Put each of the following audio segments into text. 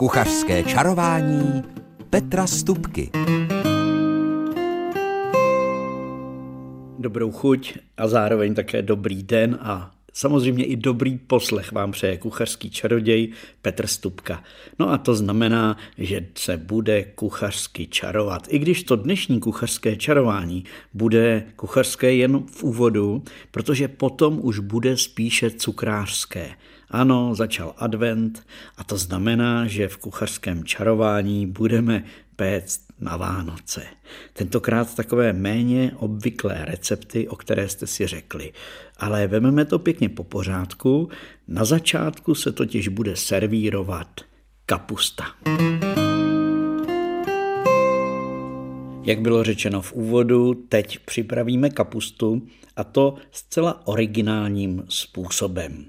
Kuchařské čarování Petra Stupky. Dobrou chuť a zároveň také dobrý den a Samozřejmě i dobrý poslech vám přeje kuchařský čaroděj Petr Stupka. No a to znamená, že se bude kuchařsky čarovat. I když to dnešní kuchařské čarování bude kuchařské jen v úvodu, protože potom už bude spíše cukrářské. Ano, začal advent a to znamená, že v kuchařském čarování budeme péct na Vánoce. Tentokrát takové méně obvyklé recepty, o které jste si řekli. Ale vememe to pěkně po pořádku. Na začátku se totiž bude servírovat kapusta. Jak bylo řečeno v úvodu, teď připravíme kapustu a to zcela originálním způsobem.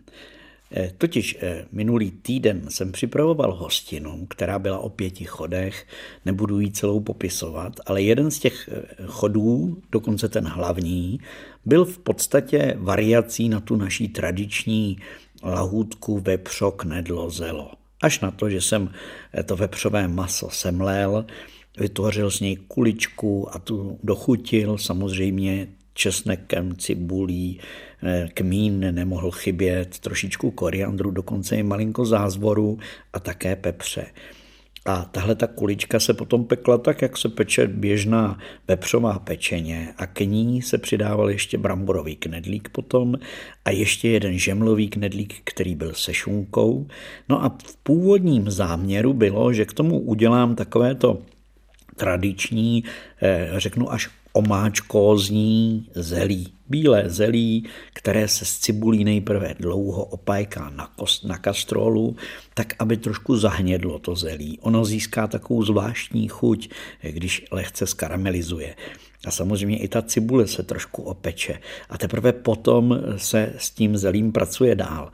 Eh, totiž eh, minulý týden jsem připravoval hostinu, která byla o pěti chodech, nebudu ji celou popisovat, ale jeden z těch eh, chodů, dokonce ten hlavní, byl v podstatě variací na tu naší tradiční lahůdku vepřo knedlo zelo. Až na to, že jsem to vepřové maso semlel, vytvořil z něj kuličku a tu dochutil samozřejmě česnekem, cibulí, kmín nemohl chybět, trošičku koriandru, dokonce i malinko zázvoru a také pepře. A tahle ta kulička se potom pekla tak, jak se peče běžná vepřová pečeně a k ní se přidával ještě bramborový knedlík potom a ještě jeden žemlový knedlík, který byl se šunkou. No a v původním záměru bylo, že k tomu udělám takovéto tradiční, eh, řeknu až omáčkózní zelí. Bílé zelí, které se z cibulí nejprve dlouho opajká na, kost, na kastrolu, tak aby trošku zahnědlo to zelí. Ono získá takovou zvláštní chuť, když lehce skaramelizuje. A samozřejmě i ta cibule se trošku opeče. A teprve potom se s tím zelím pracuje dál.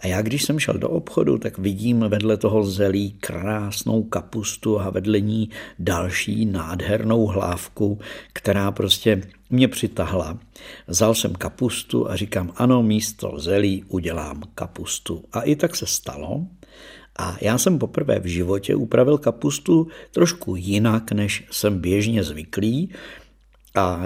A já, když jsem šel do obchodu, tak vidím vedle toho zelí krásnou kapustu a vedle ní další nádhernou hlávku, která prostě mě přitahla. Vzal jsem kapustu a říkám, ano, místo zelí udělám kapustu. A i tak se stalo. A já jsem poprvé v životě upravil kapustu trošku jinak, než jsem běžně zvyklý. A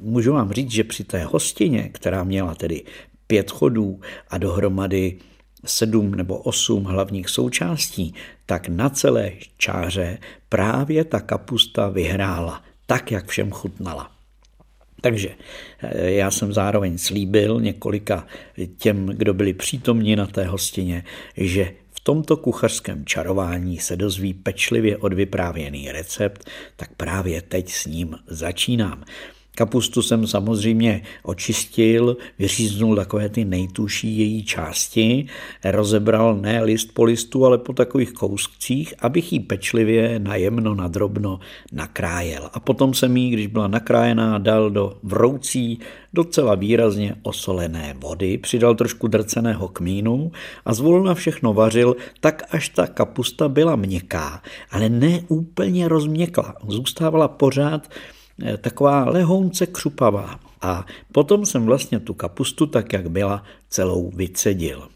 můžu vám říct, že při té hostině, která měla tedy pět chodů a dohromady sedm nebo osm hlavních součástí, tak na celé čáře právě ta kapusta vyhrála, tak, jak všem chutnala. Takže eh, já jsem zároveň slíbil několika těm, kdo byli přítomni na té hostině, že v tomto kuchařském čarování se dozví pečlivě odvyprávěný recept, tak právě teď s ním začínám. Kapustu jsem samozřejmě očistil, vyříznul takové ty nejtuší její části, rozebral ne list po listu, ale po takových kouscích, abych ji pečlivě najemno nadrobno nakrájel. A potom jsem ji, když byla nakrájená, dal do vroucí, docela výrazně osolené vody, přidal trošku drceného kmínu a zvolna všechno vařil tak, až ta kapusta byla měkká, ale ne úplně rozměkla. Zůstávala pořád taková lehounce křupavá. A potom jsem vlastně tu kapustu, tak jak byla, celou vycedil.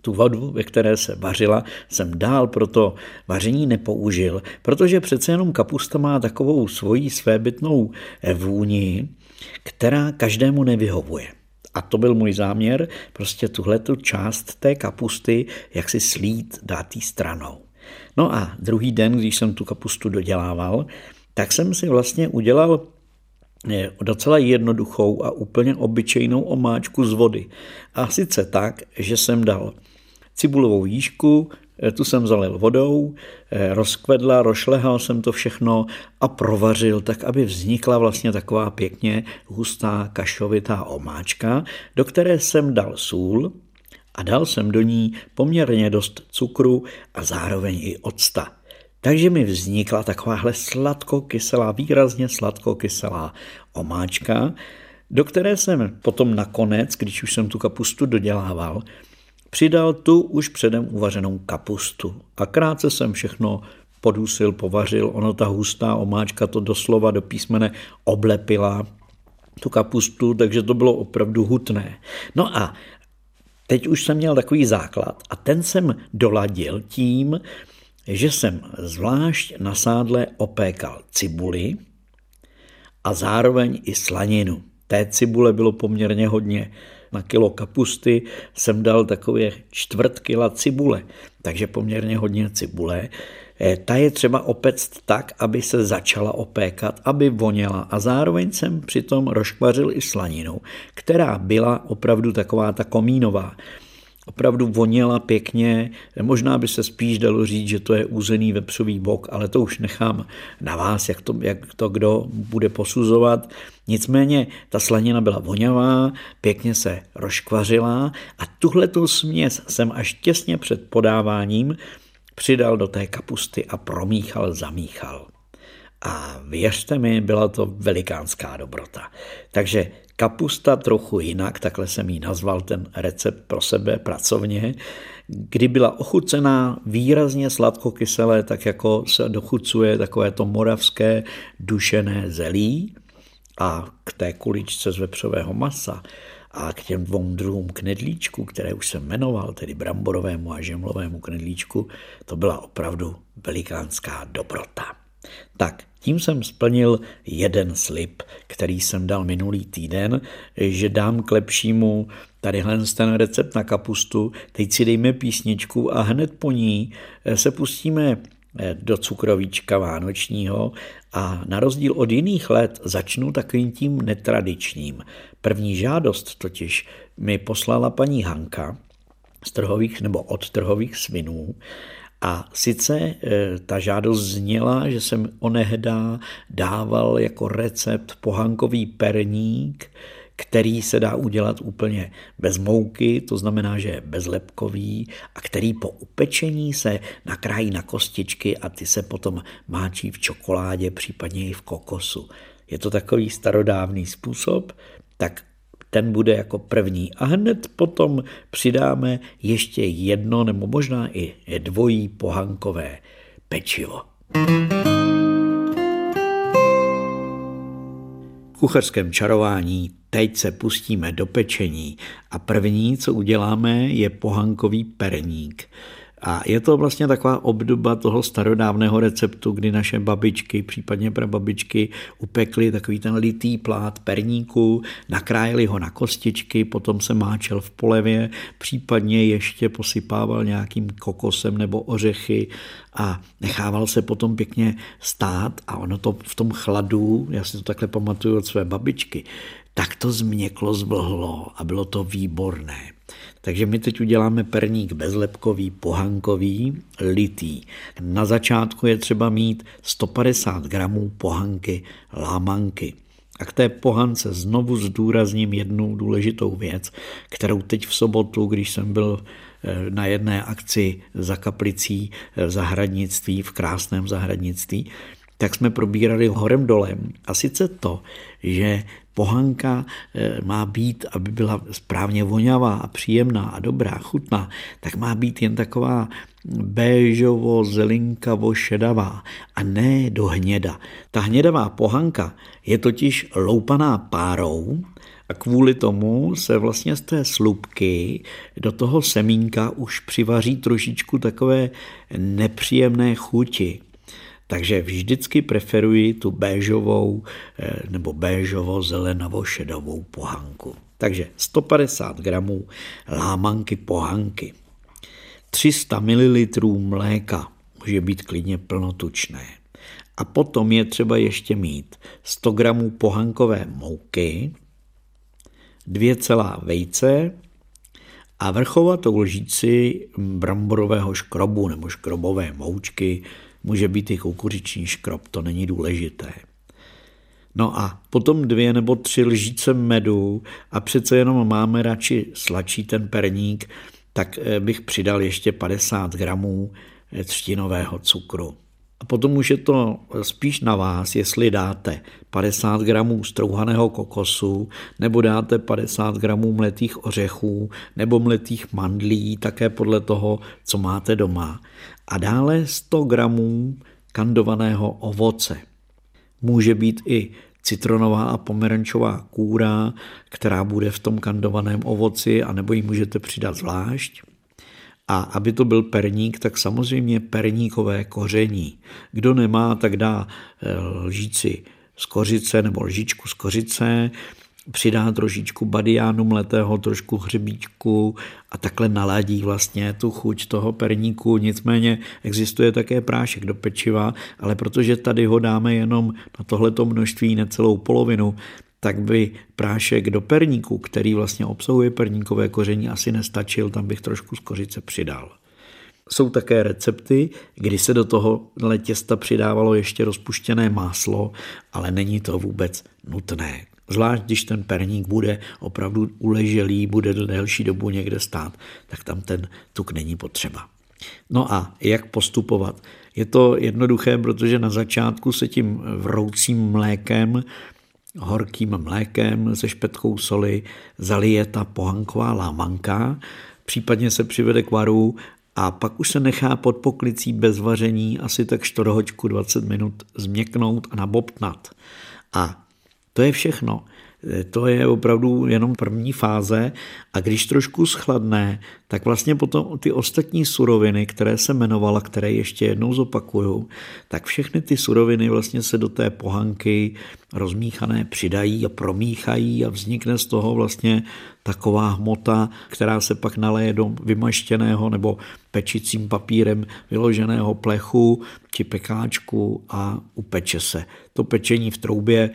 Tu vodu, ve které se vařila, jsem dál pro to vaření nepoužil, protože přece jenom kapusta má takovou svoji svébytnou vůni, která každému nevyhovuje. A to byl můj záměr, prostě tuhletu část té kapusty, jak si slít, dát stranou. No a druhý den, když jsem tu kapustu dodělával, tak jsem si vlastně udělal eh, docela jednoduchou a úplně obyčejnou omáčku z vody. A sice tak, že jsem dal cibulovou jížku, eh, tu jsem zalil vodou, eh, rozkvedla, rošlehal jsem to všechno a provařil tak, aby vznikla vlastně taková pěkně hustá kašovitá omáčka, do které jsem dal sůl a dal jsem do ní poměrně dost cukru a zároveň i octa. Takže mi vznikla takováhle sladko-kyselá, výrazně sladko-kyselá omáčka, do které jsem potom nakonec, když už jsem tu kapustu dodělával, přidal tu už předem uvařenou kapustu. A krátce jsem všechno podusil, povařil, ono ta hustá omáčka to doslova do písmene oblepila tu kapustu, takže to bylo opravdu hutné. No a teď už jsem měl takový základ a ten jsem doladil tím, že jsem zvlášť na sádle opékal cibuli a zároveň i slaninu. Té cibule bylo poměrně hodně. Na kilo kapusty jsem dal takové čtvrt kila cibule, takže poměrně hodně cibule. Eh, ta je třeba opect tak, aby se začala opékat, aby voněla a zároveň jsem přitom rozkvařil i slaninu, která byla opravdu taková ta komínová opravdu voněla pěkně. Možná by se spíš dalo říct, že to je úzený vepřový bok, ale to už nechám na vás, jak to, jak to kdo bude posuzovat. Nicméně ta slanina byla voňavá, pěkně se rozkvařila a tuhletou směs jsem až těsně před podáváním přidal do té kapusty a promíchal, zamíchal. A věřte mi, byla to velikánská dobrota. Takže kapusta trochu jinak, takhle jsem ji nazval ten recept pro sebe pracovně, kdy byla ochucená výrazně sladkokyselé, tak jako se dochucuje takové to moravské dušené zelí a k té kuličce z vepřového masa a k těm dvou druhům knedlíčku, které už jsem jmenoval, tedy bramborovému a žemlovému knedlíčku, to byla opravdu velikánská dobrota. Tak, tím jsem splnil jeden slib, který jsem dal minulý týden, že dám k lepšímu tadyhle ten recept na kapustu, teď si dejme písničku a hned po ní se pustíme do cukrovíčka vánočního a na rozdíl od jiných let začnu takovým tím netradičním. První žádost totiž mi poslala paní Hanka z trhových nebo od trhových svinů a sice e, ta žádost zněla, že jsem onehda dával jako recept pohankový perník, který se dá udělat úplně bez mouky, to znamená, že je bezlepkový a který po upečení se nakrájí na kostičky a ty se potom máčí v čokoládě, případně i v kokosu. Je to takový starodávný způsob, tak ten bude jako první. A hned potom přidáme ještě jedno nebo možná i dvojí pohankové pečivo. V kucharském čarování teď se pustíme do pečení a první, co uděláme, je pohankový perník. A je to vlastně taková obdoba toho starodávného receptu, kdy naše babičky, případně prababičky, upekly takový ten litý plát perníku, nakrájeli ho na kostičky, potom se máčel v polevě, případně ještě posypával nějakým kokosem nebo ořechy a nechával se potom pěkně stát a ono to v tom chladu, já si to takhle pamatuju od své babičky, tak to změklo, zvlhlo a bylo to výborné. Takže my teď uděláme perník bezlepkový, pohankový, litý. Na začátku je třeba mít 150 gramů pohanky lámanky. A k té pohance znovu zdůrazním jednu důležitou věc, kterou teď v sobotu, když jsem byl eh, na jedné akci za kaplicí v zahradnictví, v krásném zahradnictví, tak jsme probírali horem dolem. A sice to, že pohanka eh, má být, aby byla správně voňavá a příjemná a dobrá, chutná, tak má být jen taková béžovo, zelinkavo, šedavá a ne do hněda. Ta hnědavá pohanka je totiž loupaná párou a kvůli tomu se vlastně z té slupky do toho semínka už přivaří trošičku takové nepříjemné chuti. Takže vždycky preferuji tu béžovou eh, nebo béžovo-zelenavo-šedovou pohanku. Takže 150 gramů lámanky pohanky, 300 ml mléka, může být klidně plnotučné. A potom je třeba ještě mít 100 gramů pohankové mouky, dvě celá vejce a vrchovatou lžíci bramborového škrobu nebo škrobové moučky může být i kukuřiční škrob, to není důležité. No a potom dvě nebo tři lžíce medu a přece jenom máme radši sladší ten perník, tak eh, bych přidal ještě 50 gramů eh, třtinového cukru. A potom už je to spíš na vás, jestli dáte 50 gramů strouhaného kokosu, nebo dáte 50 gramů mletých ořechů, nebo mletých mandlí, také podle toho, co máte doma. A dále 100 gramů kandovaného ovoce. Může být i citronová a pomerančová kůra, která bude v tom kandovaném ovoci, anebo ji můžete přidat zvlášť. A aby to byl perník, tak samozřejmě perníkové koření. Kdo nemá, tak dá eh, lžíci z kořice nebo lžičku z kořice, přidá trošičku badiánu mletého, trošku hřebíčku a takhle naladí vlastně tu chuť toho perníku. Nicméně existuje také prášek do pečiva, ale protože tady ho dáme jenom na tohleto množství necelou polovinu, tak by prášek do perníku, který vlastně obsahuje perníkové koření, asi nestačil, tam bych trošku z kořice přidal. Jsou také recepty, kdy se do toho těsta přidávalo ještě rozpuštěné máslo, ale není to vůbec nutné. Zvlášť, když ten perník bude opravdu uleželý, bude delší dobu někde stát, tak tam ten tuk není potřeba. No a jak postupovat? Je to jednoduché, protože na začátku se tím vroucím mlékem, horkým mlékem se špetkou soli zalije ta pohanková lámanka, případně se přivede k varu a pak už se nechá pod poklicí bez vaření asi tak 4 20 minut změknout a nabobtnat. A to je všechno. To je opravdu jenom první fáze a když trošku schladne, tak vlastně potom ty ostatní suroviny, které se jmenovala, které ještě jednou zopakuju, tak všechny ty suroviny vlastně se do té pohanky rozmíchané přidají a promíchají a vznikne z toho vlastně taková hmota, která se pak naleje do vymaštěného nebo pečicím papírem vyloženého plechu či pekáčku a upeče se. To pečení v troubě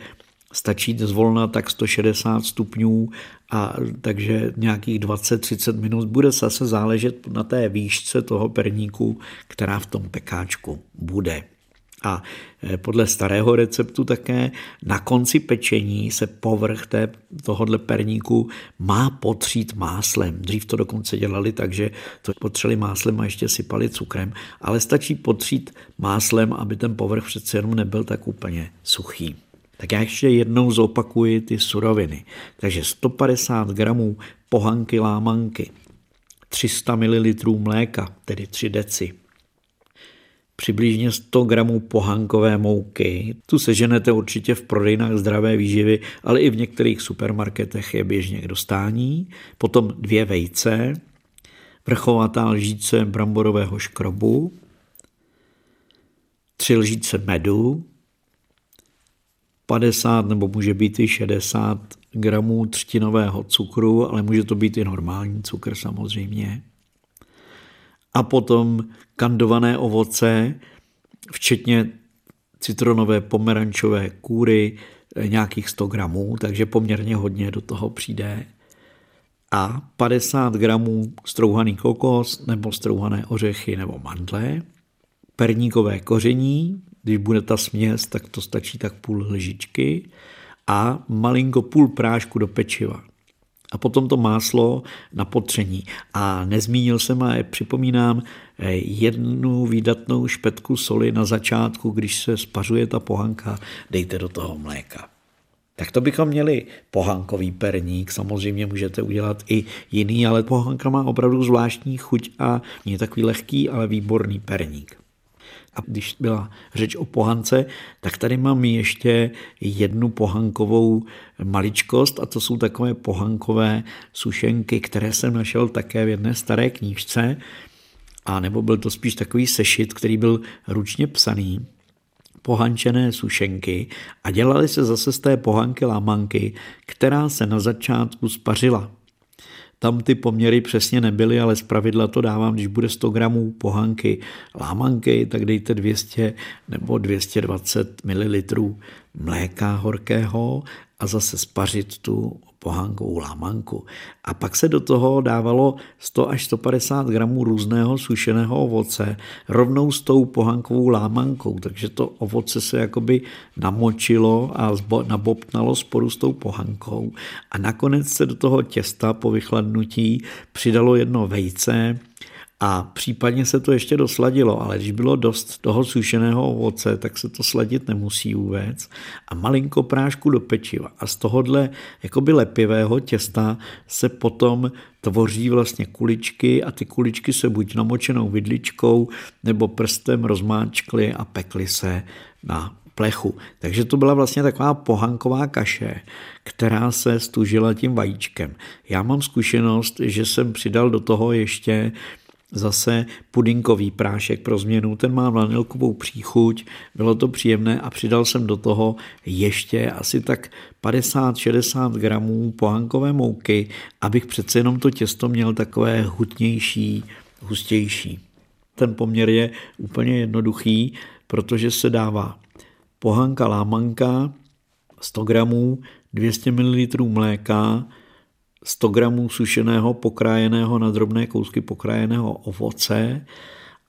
stačí zvolna tak 160 stupňů a takže nějakých 20-30 minut bude zase záležet na té výšce toho perníku, která v tom pekáčku bude. A e, podle starého receptu také na konci pečení se povrch té, tohohle perníku má potřít máslem. Dřív to dokonce dělali tak, že to potřeli máslem a ještě sypali cukrem, ale stačí potřít máslem, aby ten povrch přece jenom nebyl tak úplně suchý. Tak já ještě jednou zopakuji ty suroviny. Takže 150 gramů pohanky lámanky, 300 ml mléka, tedy 3 deci, přibližně 100 gramů pohankové mouky. Tu seženete určitě v prodejnách zdravé výživy, ale i v některých supermarketech je běžně k dostání. Potom dvě vejce, vrchovatá lžíce bramborového škrobu, tři lžíce medu, 50 nebo může být i 60 gramů třtinového cukru, ale může to být i normální cukr samozřejmě. A potom kandované ovoce, včetně citronové pomerančové kůry, nějakých 100 gramů, takže poměrně hodně do toho přijde. A 50 gramů strouhaný kokos nebo strouhané ořechy nebo mandle, perníkové koření, když bude ta směs, tak to stačí tak půl lžičky a malinko půl prášku do pečiva. A potom to máslo na potření. A nezmínil jsem a připomínám eh, jednu výdatnou špetku soli na začátku, když se spařuje ta pohanka, dejte do toho mléka. Tak to bychom měli pohankový perník, samozřejmě můžete udělat i jiný, ale pohanka má opravdu zvláštní chuť a je takový lehký, ale výborný perník. A když byla řeč o pohance, tak tady mám ještě jednu pohankovou maličkost a to jsou takové pohankové sušenky, které jsem našel také v jedné staré knížce. A nebo byl to spíš takový sešit, který byl ručně psaný pohančené sušenky a dělali se zase z té pohanky lámanky, která se na začátku spařila. Tam ty poměry přesně nebyly, ale zpravidla to dávám, když bude 100 gramů pohanky lámanky, tak dejte 200 nebo 220 ml mléka horkého a zase spařit tu pohánkovou lámanku. A pak se do toho dávalo 100 až 150 gramů různého sušeného ovoce rovnou s tou pohánkovou lámankou, takže to ovoce se jakoby namočilo a nabobtnalo sporu s tou pohankou a nakonec se do toho těsta po vychladnutí přidalo jedno vejce, a případně se to ještě dosladilo, ale když bylo dost toho sušeného ovoce, tak se to sladit nemusí vůbec. A malinko prášku do pečiva. A z tohohle jakoby lepivého těsta se potom tvoří vlastně kuličky a ty kuličky se buď namočenou vidličkou nebo prstem rozmáčkly a pekly se na plechu. Takže to byla vlastně taková pohanková kaše, která se stužila tím vajíčkem. Já mám zkušenost, že jsem přidal do toho ještě zase pudinkový prášek pro změnu, ten má vanilkovou příchuť, bylo to příjemné a přidal jsem do toho ještě asi tak 50-60 gramů pohankové mouky, abych přece jenom to těsto měl takové hutnější, hustější. Ten poměr je úplně jednoduchý, protože se dává pohanka lámanka, 100 gramů, 200 ml mléka, 100 gramů sušeného pokrájeného na drobné kousky pokrájeného ovoce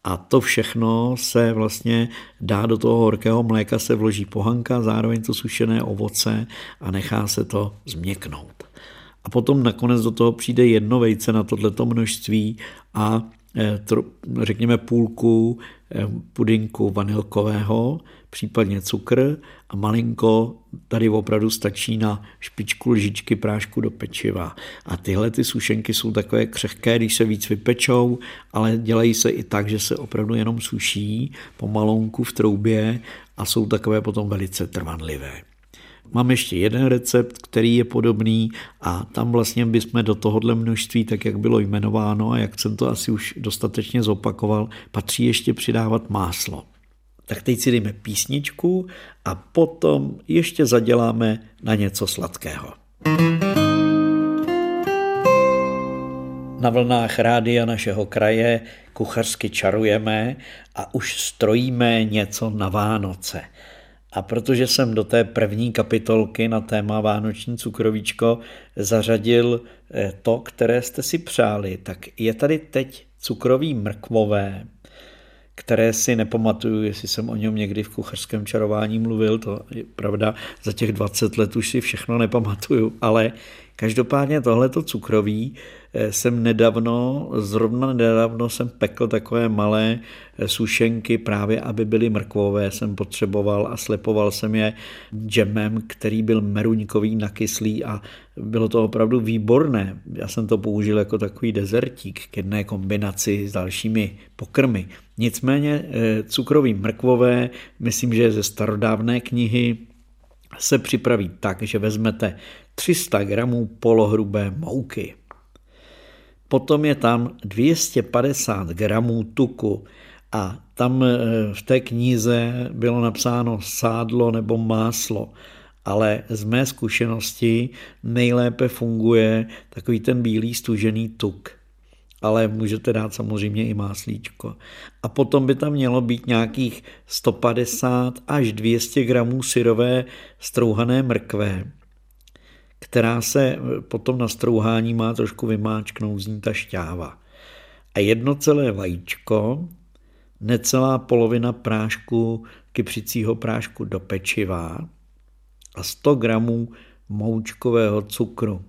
a to všechno se vlastně dá do toho horkého mléka, se vloží pohanka, zároveň to sušené ovoce a nechá se to změknout. A potom nakonec do toho přijde jedno vejce na tohleto množství a řekněme půlku eh, pudinku vanilkového, případně cukr a malinko tady opravdu stačí na špičku lžičky prášku do pečiva. A tyhle ty sušenky jsou takové křehké, když se víc vypečou, ale dělají se i tak, že se opravdu jenom suší pomalonku v troubě a jsou takové potom velice trvanlivé. Mám ještě jeden recept, který je podobný a tam vlastně bychom do tohohle množství, tak jak bylo jmenováno a jak jsem to asi už dostatečně zopakoval, patří ještě přidávat máslo. Tak teď si dejme písničku a potom ještě zaděláme na něco sladkého. Na vlnách rádia našeho kraje kuchařsky čarujeme a už strojíme něco na Vánoce – a protože jsem do té první kapitolky na téma Vánoční cukrovíčko zařadil eh, to, které jste si přáli, tak je tady teď cukrový mrkvové, které si nepamatuju, jestli jsem o něm někdy v kuchařském čarování mluvil, to je pravda, za těch 20 let už si všechno nepamatuju, ale každopádně tohleto cukroví Eh, jsem nedávno, zrovna nedávno jsem pekl takové malé eh, sušenky právě, aby byly mrkvové, jsem potřeboval a slepoval jsem je džemem, který byl meruňkový, nakyslý a bylo to opravdu výborné. Já jsem to použil jako takový dezertík k jedné kombinaci s dalšími pokrmy. Nicméně eh, cukrový mrkvové, myslím, že ze starodávné knihy, se připraví tak, že vezmete 300 gramů polohrubé mouky, Potom je tam 250 gramů tuku a tam eh, v té knize bylo napsáno sádlo nebo máslo, ale z mé zkušenosti nejlépe funguje takový ten bílý stužený tuk. Ale můžete dát samozřejmě i máslíčko. A potom by tam mělo být nějakých 150 až 200 gramů syrové strouhané mrkve která se eh, potom na strouhání má trošku vymáčknout z ní ta šťáva. A jedno celé vajíčko, necelá polovina prášku kypřicího prášku do pečiva a 100 gramů moučkového cukru.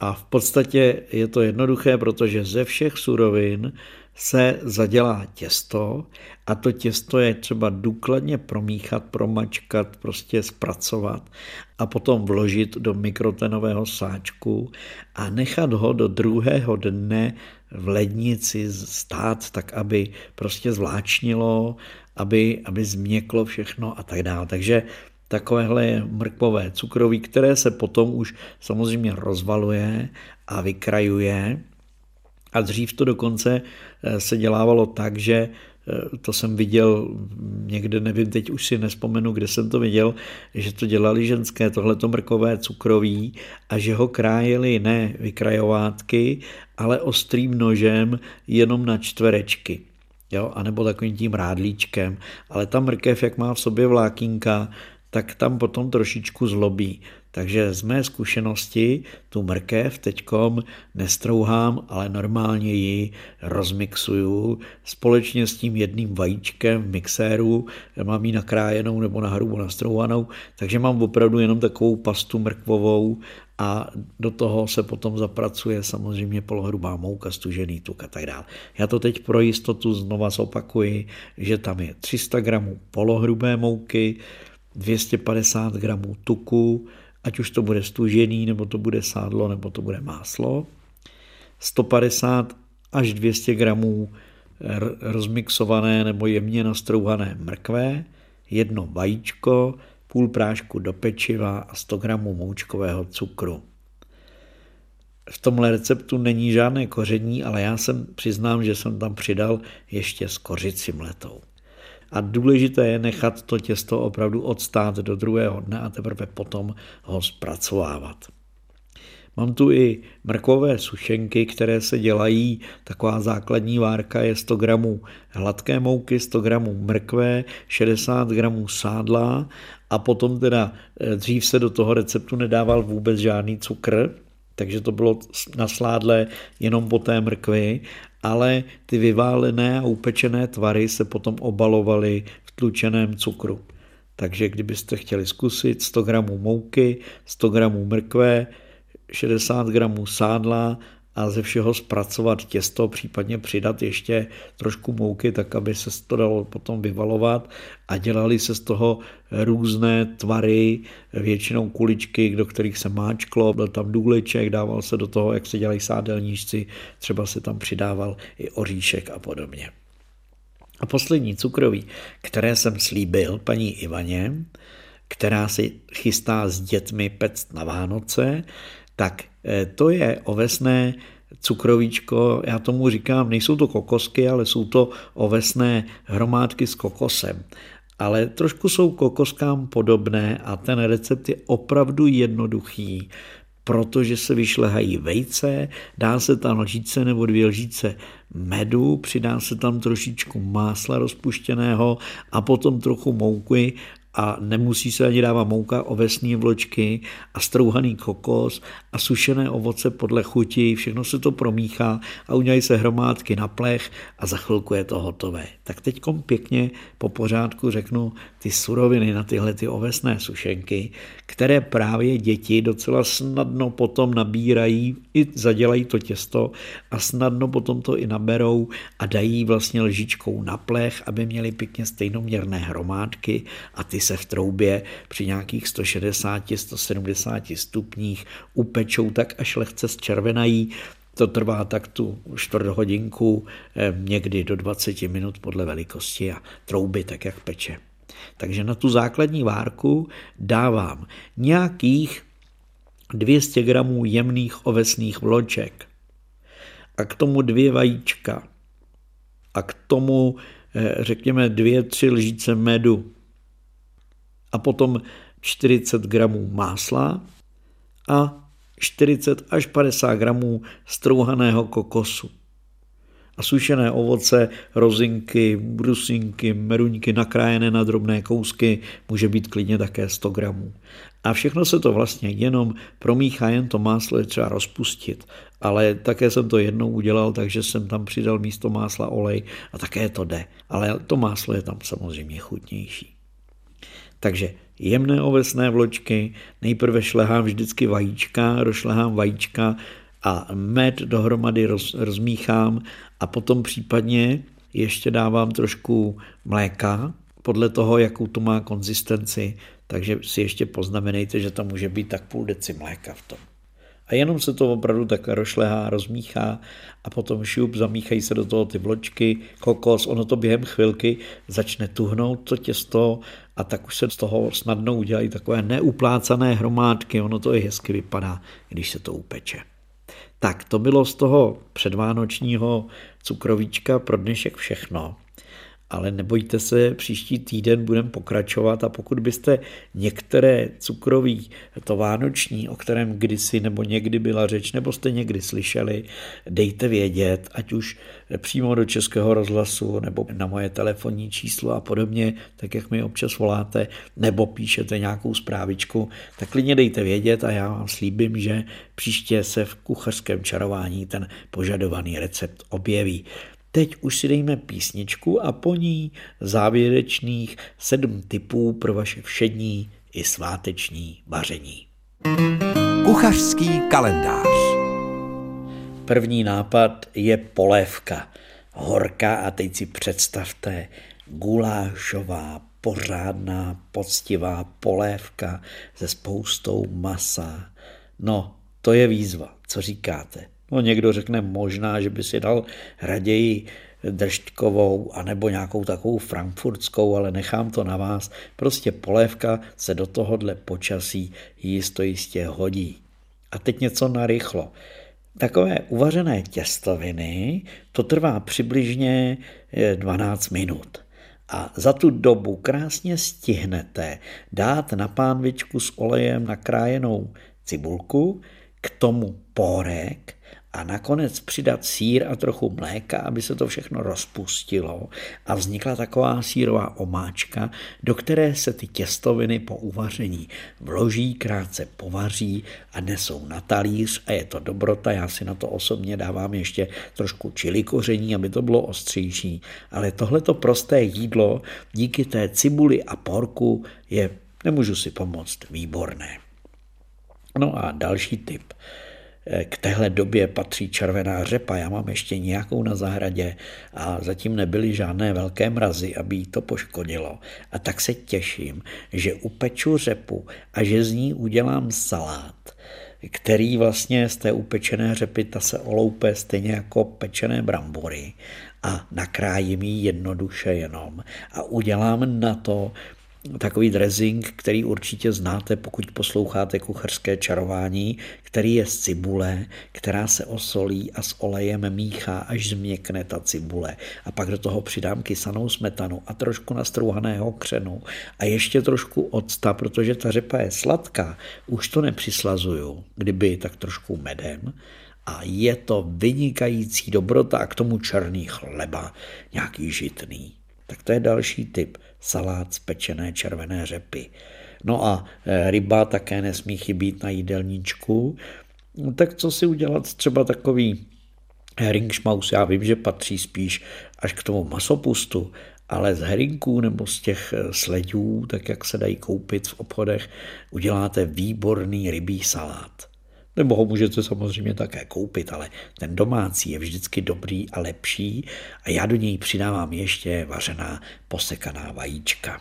A v podstatě je to jednoduché, protože ze všech surovin se zadělá těsto a to těsto je třeba důkladně promíchat, promačkat, prostě zpracovat a potom vložit do mikrotenového sáčku a nechat ho do druhého dne v lednici stát tak, aby prostě zvláčnilo, aby, aby změklo všechno a tak dále. Takže takovéhle mrkvové cukroví, které se potom už samozřejmě rozvaluje a vykrajuje. A dřív to dokonce eh, se dělávalo tak, že eh, to jsem viděl někde, nevím, teď už si nespomenu, kde jsem to viděl, že to dělali ženské, tohleto mrkové cukroví a že ho krájeli ne vykrajovátky, ale ostrým nožem jenom na čtverečky. Jo, anebo takovým tím rádlíčkem. Ale ta mrkev, jak má v sobě vlákínka, tak tam potom trošičku zlobí. Takže z mé zkušenosti tu mrkev teďkom nestrouhám, ale normálně ji rozmixuju společně s tím jedným vajíčkem v mixéru, mám ji nakrájenou nebo na hrubo nastrouhanou, takže mám opravdu jenom takovou pastu mrkvovou a do toho se potom zapracuje samozřejmě polohrubá mouka, stužený tuk a tak dále. Já to teď pro jistotu znova zopakuji, že tam je 300 gramů polohrubé mouky, 250 gramů tuku, ať už to bude stužený, nebo to bude sádlo, nebo to bude máslo, 150 až 200 gramů rozmixované nebo jemně nastrouhané mrkve, jedno vajíčko, půl prášku do pečiva a 100 gramů moučkového cukru. v tomhle receptu není žádné koření, ale já jsem přiznám, že jsem tam přidal ještě s kořici mletou. A důležité je nechat to těsto opravdu odstát do druhého dne a teprve potom ho zpracovávat. Mám tu i mrkové sušenky, které se dělají, taková základní várka je 100 gramů hladké mouky, 100 gramů mrkve, 60 gramů sádla a potom teda eh, dřív se do toho receptu nedával vůbec žádný cukr, takže to bylo nasládlé jenom po té mrkvi, ale ty vyválené a upečené tvary se potom obalovaly v tlučeném cukru. Takže kdybyste chtěli zkusit 100 gramů mouky, 100 gramů mrkve, 60 gramů sádla a ze všeho zpracovat těsto, případně přidat ještě trošku mouky, tak aby se to dalo potom vyvalovat a dělali se z toho různé tvary, většinou kuličky, do kterých se máčklo, byl tam důleček, dával se do toho, jak se dělají sádelníčci, třeba se tam přidával i oříšek a podobně. A poslední cukroví, které jsem slíbil paní Ivaně, která si chystá s dětmi pect na Vánoce, tak eh, to je ovesné cukrovíčko, já tomu říkám, nejsou to kokosky, ale jsou to ovesné hromádky s kokosem. Ale trošku jsou kokoskám podobné a ten recept je opravdu jednoduchý, protože se vyšlehají vejce, dá se tam lžíce nebo dvě lžíce medu, přidá se tam trošičku másla rozpuštěného a potom trochu mouky a nemusí se ani dávat mouka, ovesní vločky a strouhaný kokos a sušené ovoce podle chuti, všechno se to promíchá a udělají se hromádky na plech a za chvilku je to hotové. Tak teď pěkně po pořádku řeknu ty suroviny na tyhle ty ovesné sušenky, které právě děti docela snadno potom nabírají, i zadělají to těsto a snadno potom to i naberou a dají vlastně lžičkou na plech, aby měli pěkně stejnoměrné hromádky a ty se v troubě při nějakých 160-170 stupních upečou tak, až lehce zčervenají. To trvá tak tu čtvrt hodinku, eh, někdy do 20 minut podle velikosti a trouby tak, jak peče. Takže na tu základní várku dávám nějakých 200 gramů jemných ovesných vloček a k tomu dvě vajíčka a k tomu eh, řekněme dvě, tři lžíce medu a potom 40 gramů másla a 40 až 50 gramů strouhaného kokosu. A sušené ovoce, rozinky, brusinky, meruňky nakrájené na drobné kousky, může být klidně také 100 gramů. A všechno se to vlastně jenom promíchá, jen to máslo je třeba rozpustit. Ale také jsem to jednou udělal, takže jsem tam přidal místo másla olej a také to jde. Ale to máslo je tam samozřejmě chutnější. Takže jemné ovesné vločky, nejprve šlehám vždycky vajíčka, rozšlehám vajíčka a med dohromady roz, rozmíchám a potom případně ještě dávám trošku mléka, podle toho, jakou to má konzistenci, takže si ještě poznamenejte, že tam může být tak půl deci mléka v tom. A jenom se to opravdu tak rošlehá, rozmíchá a potom šup, zamíchají se do toho ty vločky, kokos, ono to během chvilky začne tuhnout to těsto a tak už se z toho snadno udělají takové neuplácané hromádky, ono to i hezky vypadá, když se to upeče. Tak to bylo z toho předvánočního cukrovíčka pro dnešek všechno ale nebojte se, příští týden budeme pokračovat a pokud byste některé cukroví, to vánoční, o kterém kdysi nebo někdy byla řeč, nebo jste někdy slyšeli, dejte vědět, ať už přímo do Českého rozhlasu nebo na moje telefonní číslo a podobně, tak jak mi občas voláte, nebo píšete nějakou zprávičku, tak klidně dejte vědět a já vám slíbím, že příště se v kuchařském čarování ten požadovaný recept objeví. Teď už si dejme písničku a po ní závěrečných sedm typů pro vaše všední i sváteční vaření. Kuchařský kalendář První nápad je polévka. Horká a teď si představte gulášová, pořádná, poctivá polévka se spoustou masa. No, to je výzva, co říkáte? No někdo řekne možná, že by si dal raději držďkovou anebo nějakou takovou frankfurtskou, ale nechám to na vás. Prostě polévka se do tohohle počasí jisto jistě hodí. A teď něco narychlo. takové uvařené těstoviny, to trvá přibližně 12 eh, minut. A za tu dobu krásně stihnete dát na pánvičku s olejem nakrájenou cibulku, k tomu pórek a nakonec přidat sír a trochu mléka, aby se to všechno rozpustilo a vznikla taková sírová omáčka, do které se ty těstoviny po uvaření vloží, krátce povaří a nesou na talíř a je to dobrota. Já si na to osobně dávám ještě trošku čili koření, aby to bylo ostřejší, ale tohleto prosté jídlo díky té cibuli a porku je, nemůžu si pomoct, výborné. No a další tip. Eh, k téhle době patří červená řepa. Já mám ještě nějakou na zahradě a zatím nebyly žádné velké mrazy, aby jí to poškodilo. A tak se těším, že upeču řepu a že z ní udělám salát který vlastně z té upečené řepy ta se oloupe stejně jako pečené brambory a nakrájím ji jednoduše jenom a udělám na to takový dressing, který určitě znáte, pokud posloucháte kuchařské čarování, který je z cibule, která se osolí a s olejem míchá, až změkne ta cibule. A pak do toho přidám kysanou smetanu a trošku nastrouhaného křenu a ještě trošku octa, protože ta řepa je sladká, už to nepřislazuju, kdyby tak trošku medem a je to vynikající dobrota a k tomu černý chleba, nějaký žitný. Tak to je další typ salát z pečené červené řepy. No a e, ryba také nesmí chybít na jídelníčku. Tak co si udělat třeba takový heringšmaus, já vím, že patří spíš až k tomu masopustu, ale z herinků nebo z těch e, sledů, tak jak se dají koupit v obchodech, uděláte výborný rybí salát. Nebo ho můžete samozřejmě také koupit, ale ten domácí je vždycky dobrý a lepší a já do něj přidávám ještě vařená posekaná vajíčka.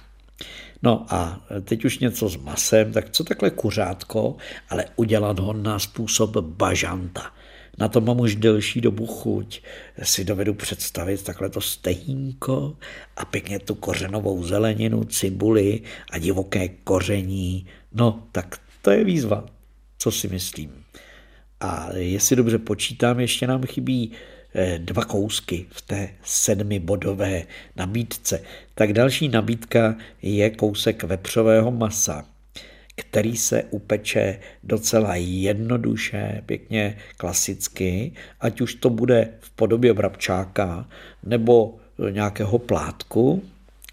No a teď už něco s masem, tak co takhle kuřátko, ale udělat ho na způsob bažanta. Na to mám už delší dobu chuť. Si dovedu představit takhle to stehínko a pěkně tu kořenovou zeleninu, cibuli a divoké koření. No, tak to je výzva co si myslím. A jestli dobře počítám, ještě nám chybí eh, dva kousky v té sedmibodové nabídce. Tak další nabídka je kousek vepřového masa, který se upeče docela jednoduše, pěkně klasicky, ať už to bude v podobě vrabčáka nebo nějakého plátku,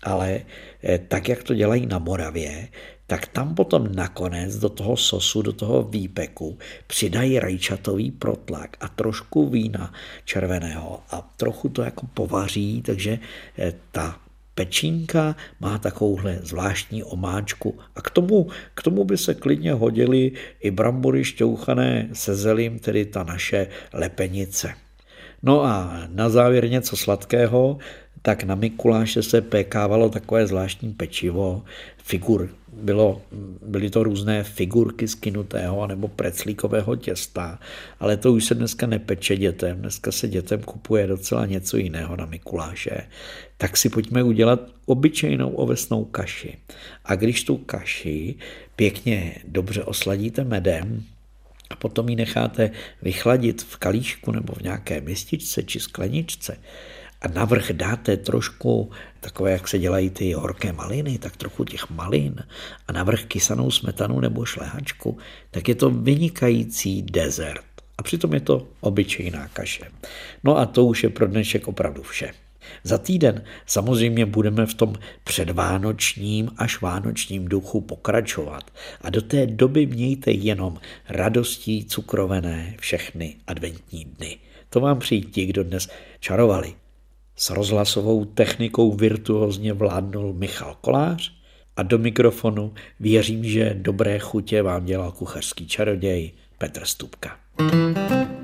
ale eh, tak, jak to dělají na Moravě, tak tam potom nakonec do toho sosu, do toho výpeku přidají rajčatový protlak a trošku vína červeného a trochu to jako povaří, takže eh, ta pečínka má takovouhle zvláštní omáčku a k tomu, k tomu by se klidně hodily i brambory šťouchané se zelím, tedy ta naše lepenice. No a na závěr něco sladkého, tak na Mikuláše se pékávalo takové zvláštní pečivo, figur. Bylo, byly to různé figurky z kinutého nebo preclíkového těsta, ale to už se dneska nepeče dětem. Dneska se dětem kupuje docela něco jiného na Mikuláše. Tak si pojďme udělat obyčejnou ovesnou kaši. A když tu kaši pěkně dobře osladíte medem, a potom ji necháte vychladit v kalíšku nebo v nějaké mističce či skleničce, a navrch dáte trošku takové, jak se dělají ty horké maliny, tak trochu těch malin a navrch kysanou smetanu nebo šlehačku, tak je to vynikající dezert. A přitom je to obyčejná kaše. No a to už je pro dnešek opravdu vše. Za týden samozřejmě budeme v tom předvánočním až vánočním duchu pokračovat a do té doby mějte jenom radostí cukrovené všechny adventní dny. To vám přijít ti, kdo dnes čarovali. S rozhlasovou technikou virtuózně vládnul Michal Kolář a do mikrofonu věřím, že dobré chutě vám dělal kuchařský čaroděj Petr Stupka. thank you